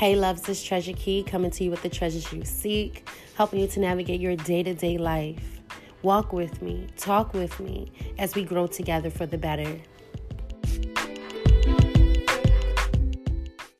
Hey, loves, this Treasure Key coming to you with the treasures you seek, helping you to navigate your day to day life. Walk with me, talk with me as we grow together for the better.